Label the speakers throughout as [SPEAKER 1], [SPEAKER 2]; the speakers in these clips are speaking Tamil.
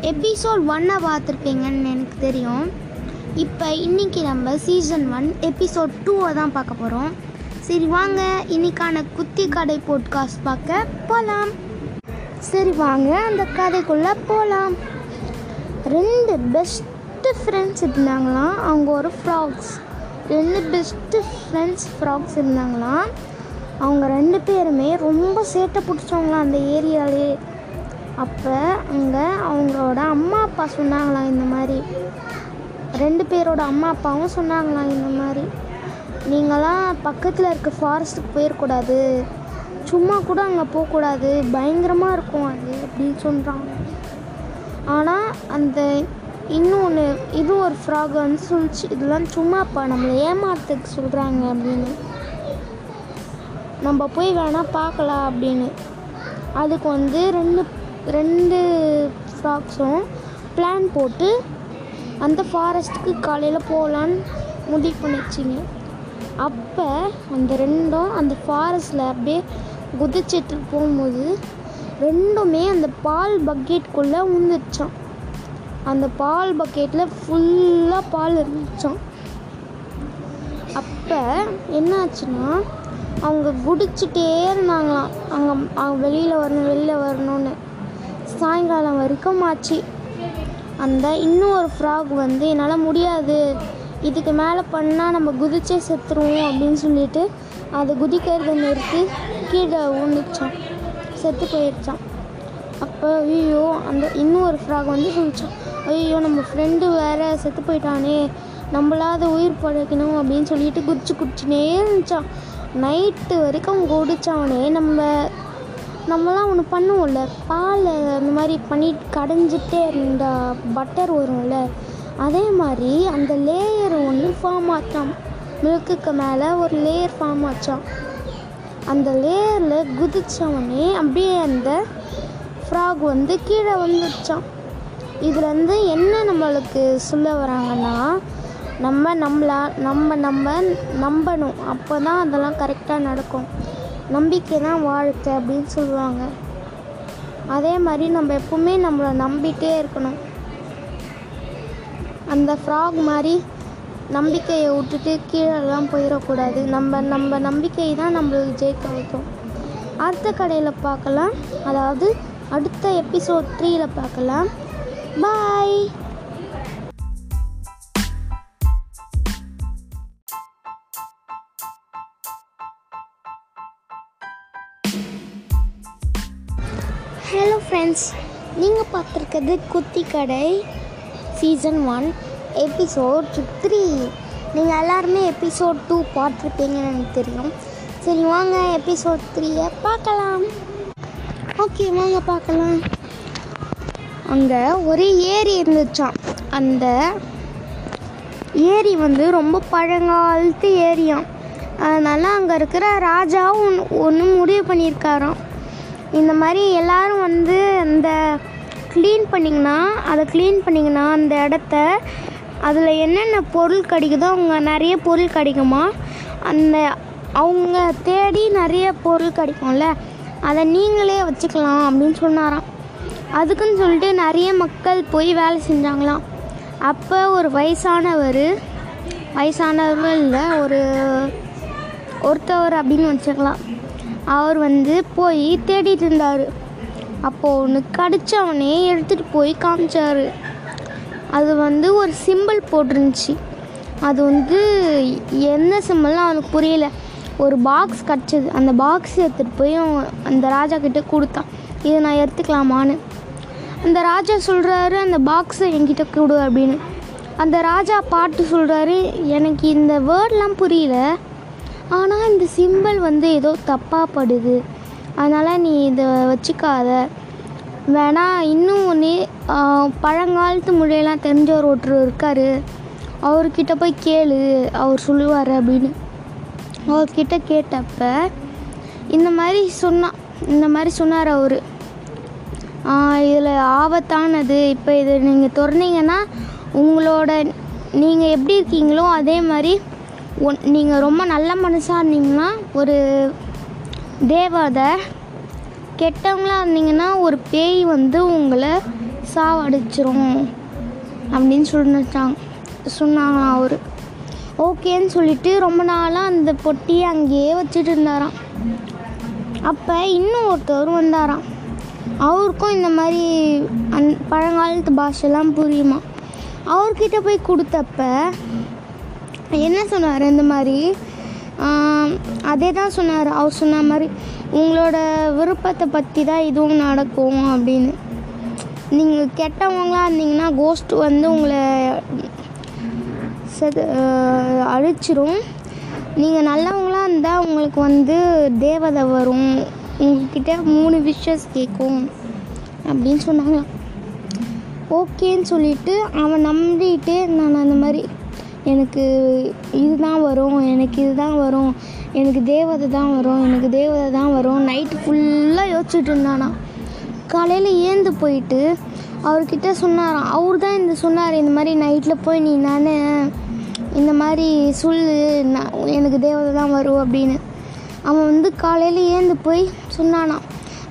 [SPEAKER 1] எபிசோட் ஒன்னை பார்த்துருப்பீங்கன்னு எனக்கு தெரியும். இப்போ இன்னைக்கு நம்ம சீசன் ஒன் எபிசோட் டூவை தான் பார்க்க போகிறோம் சரி வாங்க. இன்னைக்கான குத்தி கடை போட்காஸ்ட் பார்க்க போகலாம் சரி வாங்க. அந்த கதைக்குள்ளே போகலாம் ரெண்டு பெஸ்ட்டு ஃப்ரெண்ட்ஸ் இருந்தாங்களாம். அவங்க ஒரு ஃப்ராக்ஸ் ரெண்டு பெஸ்ட்டு ஃப்ரெண்ட்ஸ் ஃப்ராக்ஸ் இருந்தாங்களாம். அவங்க ரெண்டு பேருமே ரொம்ப சேட்டை பிடிச்சவங்களாம் அந்த ஏரியாலே. அப்போ அங்கே அவங்களோட அம்மா அப்பா சொன்னாங்களாம் இந்த மாதிரி? ரெண்டு பேரோட அம்மா அப்பாவும் சொன்னாங்களாம் இந்த மாதிரி? நீங்களாம் பக்கத்தில் இருக்க ஃபாரஸ்ட்டுக்கு போயிடக்கூடாது சும்மா கூட அங்கே போகக்கூடாது. பயங்கரமாக இருக்கும் அது அப்படின்னு சொல்கிறாங்க ஆனால் அந்த இன்னொன்று இது ஒரு ஃப்ராக் வந்து சொல்லிச்சு. இதெல்லாம் சும்மாப்பா நம்மளை ஏமாத்துக்கு சொல்கிறாங்க அப்படின்னு. நம்ம போய் வேணால் பார்க்கலாம் அப்படின்னு. அதுக்கு வந்து ரெண்டு ரெண்டு ஃப்ராக்ஸும் பிளான் போட்டு அந்த ஃபாரஸ்ட்டுக்கு காலையில் போகலான்னு முடிவு பண்ணிச்சிங்க அப்போ அந்த ரெண்டும் அந்த ஃபாரஸ்ட்டில் அப்படியே குதிச்சிட்டு போகும்போது ரெண்டுமே அந்த பால் பக்கெட்டுக்குள்ளே உந்துச்சான் அந்த பால் பக்கெட்டில் ஃபுல்லாக பால் இருந்துச்சான் அப்போ என்னாச்சுன்னா அவங்க குடிச்சிட்டே இருந்தாங்களாம். அங்கே அவங்க வெளியில் வரணும் வெளியில் வரணும்னு. சாயங்காலம் வரைக்கும் ஆச்சு அந்த இன்னொரு ஃப்ராக் வந்து என்னால் முடியாது. இதுக்கு மேலே பண்ணால் நம்ம குதிச்சே செத்துருவோம் அப்படின்னு சொல்லிட்டு அது குதிக்கிறத நிறுத்தி கீழே ஊந்துச்சான். செத்து போயிடுச்சான் அப்போ ஐயோ அந்த இன்னொரு ஃப்ராக் வந்து சொல்லிச்சான். ஐயோ நம்ம ஃப்ரெண்டு வேற செத்து போயிட்டானே. நம்மளாவது உயிர் பழைக்கணும் அப்படின்னு சொல்லிட்டு குதிச்சு குடிச்சுனே இருந்துச்சான். நைட்டு வரைக்கும் குடிச்சவனே நம்ம. நம்மலாம் ஒன்று பண்ணுவோம்ல. பால் அந்த மாதிரி பண்ணி கடைஞ்சிட்டே இருந்தால் பட்டர் வரும்ல. அதே மாதிரி அந்த லேயர் ஒன்று ஃபார்ம் ஆச்சான் மில்க்குக்கு மேலே ஒரு லேயர் ஃபார்ம் ஆச்சான் அந்த லேயரில் குதிச்சவனே அப்படியே அந்த ஃப்ராக் வந்து கீழே வந்துடுச்சான் இதுலேருந்து என்ன நம்மளுக்கு சொல்ல வராங்கன்னா நம்ம நம்மளா நம்ம நம்ம நம்பணும். அப்போ தான் அதெல்லாம் கரெக்டாக நடக்கும். நம்பிக்கை தான் வாழ்க்கை அப்படின்னு சொல்லுவாங்க. அதே மாதிரி நம்ம எப்பவுமே நம்மளை நம்பிட்டே இருக்கணும். அந்த ஃப்ராக் மாதிரி நம்பிக்கையை விட்டுட்டு கீழெல்லாம் போயிடக்கூடாது. நம்ம நம்ம நம்பிக்கை தான் நம்மளுக்கு ஜெயிக்க வைக்கும். அடுத்த கடையில் பார்க்கலாம். அதாவது அடுத்த எபிசோட் த்ரீயில் பார்க்கலாம். பாய் ஃப்ரெண்ட்ஸ் நீங்கள் பார்த்துருக்கிறது குத்தி கடை சீசன் ஒன் எபிசோட் த்ரீ நீங்கள் எல்லாருமே எபிசோட் டூ பார்த்துருப்பீங்கன்னு எனக்கு தெரியும். சரி வாங்க எபிசோட் த்ரீயை பார்க்கலாம். ஓகே வாங்க பார்க்கலாம். அங்கே ஒரு ஏரி இருந்துச்சாம். அந்த ஏரி வந்து ரொம்ப பழங்காலத்து ஏரியாம். அதனால் அங்கே இருக்கிற ராஜாவும் ஒன்று ஒன்று முடிவு பண்ணியிருக்காராம். இந்த மாதிரி எல்லாரும் வந்து அந்த க்ளீன் பண்ணிங்கன்னா அதை க்ளீன் பண்ணிங்கன்னா அந்த இடத்த அதில் என்னென்ன பொருள் கிடைக்குதோ அவங்க நிறைய பொருள் கிடைக்குமா? அந்த அவங்க தேடி நிறைய பொருள் கிடைக்கும்ல? அதை நீங்களே வச்சுக்கலாம் அப்படின்னு சொன்னாராம். அதுக்குன்னு சொல்லிட்டு நிறைய மக்கள் போய் வேலை செஞ்சாங்களாம். அப்போ ஒரு வயசானவர் வயசானவரும் இல்லை ஒரு ஒருத்தவர் அப்படின்னு வச்சுக்கலாம். அவர் வந்து போய் தேடிட்டு இருந்தார் அப்போது ஒன்று கடிச்சவனே எடுத்துகிட்டு போய் காமிச்சார். அது வந்து ஒரு சிம்பிள் போட்டிருந்துச்சு. அது வந்து என்ன சிம்பிள்னு அவனுக்கு புரியல. ஒரு பாக்ஸ் கிடச்சிது. அந்த பாக்ஸ் எடுத்துகிட்டு போய் அவன் அந்த ராஜா கிட்டே கொடுத்தான். இதை நான் எடுத்துக்கலாமான்னு. அந்த ராஜா சொல்கிறாரு அந்த பாக்ஸை என்கிட்ட கொடு அப்படின்னு. அந்த ராஜா பாட்டு சொல்கிறாரு எனக்கு இந்த வேர்ட்லாம் புரியல. ஆனால் இந்த சிம்பிள் வந்து ஏதோ தப்பாக படுது. அதனால் நீ இதை வச்சுக்காத. வேணால் இன்னும் ஒன்று பழங்காலத்து மொழியெல்லாம் தெரிஞ்சவர் ஒருத்தர் இருக்கார். அவர்கிட்ட போய் கேளு அவர் சொல்லுவார் அப்படின்னு. அவர்கிட்ட கேட்டப்ப இந்த மாதிரி சொன்னான் இந்த மாதிரி சொன்னார் அவர். இதில் ஆபத்தானது. இப்போ இதை நீங்கள் திறந்தீங்கன்னா உங்களோட நீங்கள் எப்படி இருக்கீங்களோ அதே மாதிரி ஒன் நீங்கள் ரொம்ப நல்ல மனுஷாக இருந்தீங்கன்னா ஒரு தேவதை கெட்டவங்களாக இருந்தீங்கன்னா ஒரு பேய் வந்து உங்களை சாவடிச்சிரும் அப்படின்னு சொல்லிட்டாங்க சொன்னாங்களாம் அவர். ஓகேன்னு சொல்லிட்டு ரொம்ப நாளாக அந்த பொட்டியை அங்கேயே வச்சுட்டு இருந்தாராம். அப்போ இன்னும் ஒருத்தவர் வந்தாராம். அவருக்கும் இந்த மாதிரி அந் பழங்காலத்து பாஷெல்லாம் புரியுமா? அவர்கிட்ட போய் கொடுத்தப்ப என்ன சொன்னார் இந்த மாதிரி? அதே தான் சொன்னார். அவர் சொன்ன மாதிரி உங்களோட விருப்பத்தை பற்றி தான் இதுவும் நடக்கும் அப்படின்னு. நீங்கள் கெட்டவங்களாக இருந்தீங்கன்னா கோஸ்ட் வந்து உங்களை செது அழிச்சிரும். நீங்கள் நல்லவங்களாக இருந்தால் உங்களுக்கு வந்து தேவதை வரும். உங்ககிட்ட மூணு விஷஸ் கேட்கும் அப்படின்னு சொன்னாங்களாம். ஓகேன்னு சொல்லிட்டு அவன் நம்பிட்டு நான் அந்த மாதிரி. எனக்கு இதுதான் வரும் எனக்கு இதுதான் வரும் எனக்கு தேவதை தான் வரும் எனக்கு தேவதை தான் வரும். நைட்டு ஃபுல்லாக யோசிச்சுட்டு இருந்தானா. காலையில் ஏந்து போயிட்டு அவர்கிட்ட சொன்னாராம். அவர் தான் இந்த சொன்னார் இந்த மாதிரி நைட்டில் போய் நீ நான் இந்த மாதிரி சொல்லு நான் எனக்கு தேவதை தான் வரும் அப்படின்னு. அவன் வந்து காலையில் ஏந்து போய் சொன்னானாம்.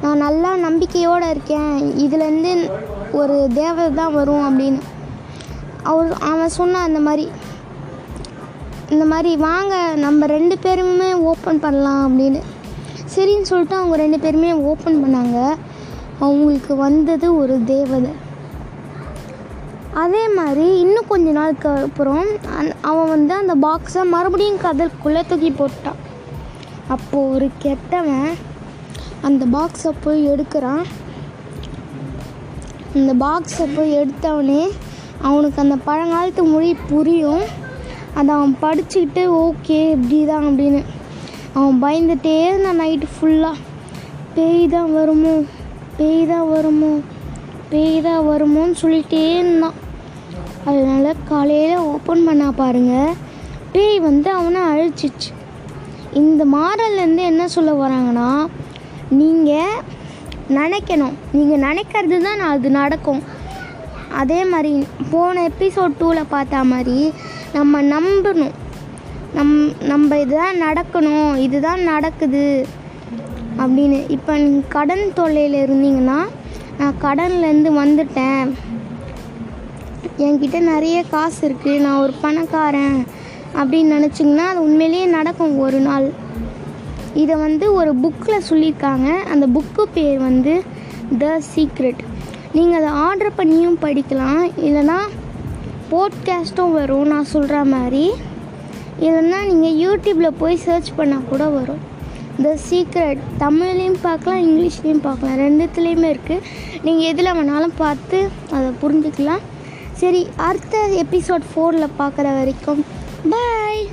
[SPEAKER 1] நான் நல்லா நம்பிக்கையோடு இருக்கேன் இதுலேருந்து ஒரு தேவதை தான் வரும் அப்படின்னு. அவர் அவன் சொன்னான் அந்த மாதிரி இந்த மாதிரி வாங்க நம்ம ரெண்டு பேருமே ஓப்பன் பண்ணலாம் அப்படின்னு. சரின்னு சொல்லிட்டு அவங்க ரெண்டு பேருமே ஓப்பன் பண்ணாங்க. அவங்களுக்கு வந்தது ஒரு தேவதை. அதே மாதிரி இன்னும் கொஞ்ச நாளுக்கு அப்புறம் அந் அவன் வந்து அந்த பாக்ஸை மறுபடியும் கதற்குள்ளே தூக்கி போட்டான். அப்போது ஒரு கெட்டவன் அந்த பாக்ஸை போய் எடுக்கிறான். இந்த பாக்ஸை போய் எடுத்தவனே அவனுக்கு அந்த பழங்காலத்து மொழி புரியும். அதை அவன் படிச்சுக்கிட்டு ஓகே இப்படி தான் அப்படின்னு. அவன் பயந்துகிட்டே இருந்தான் நைட்டு ஃபுல்லாக பேய் தான் வருமோ? பேய் தான் வருமோ? பேய் தான் வருமோன்னு சொல்லிட்டே இருந்தான். அதனால் காலையில் ஓப்பன் பண்ணா பாருங்கள் பேய் வந்து அவனை அழிச்சிச்சு. இந்த மாடல்லேருந்து என்ன சொல்ல வராங்கன்னா நீங்கள் நினைக்கணும். நீங்கள் நினைக்கிறது தான் அது நடக்கும். அதே மாதிரி போன எபிசோட் டூவில் பார்த்தா மாதிரி நம்ம நம்பணும். நம் நம்ம இதுதான் நடக்கணும். இதுதான் நடக்குது. அப்படின்னு. இப்போ நீங்கள் கடன் தொல்லையில் இருந்தீங்கன்னா நான் கடன்லேருந்து வந்துட்டேன். என்கிட்ட நிறைய காசு இருக்குது நான் ஒரு பணக்காரன் அப்படின்னு நினச்சிங்கன்னா அது உண்மையிலேயே நடக்கும் ஒரு நாள். இதை வந்து ஒரு புக்கில் சொல்லியிருக்காங்க. அந்த புக்கு பேர் வந்து த சீக்ரெட் நீங்கள் அதை ஆர்டர் பண்ணியும் படிக்கலாம். இல்லைன்னா போட்காஸ்ட்டும் வரும் நான் சொல்கிற மாதிரி. இல்லைன்னா நீங்கள் யூடியூப்பில் போய் சர்ச் பண்ணால் கூட வரும். த சீக்ரெட் தமிழ்லேயும் பார்க்கலாம் இங்கிலீஷ்லேயும் பார்க்கலாம். ரெண்டுத்துலேயுமே இருக்குது நீங்கள் எதில் வேணாலும் பார்த்து அதை புரிஞ்சுக்கலாம். சரி அடுத்த எபிசோட் ஃபோரில் பார்க்குற வரைக்கும். பாய்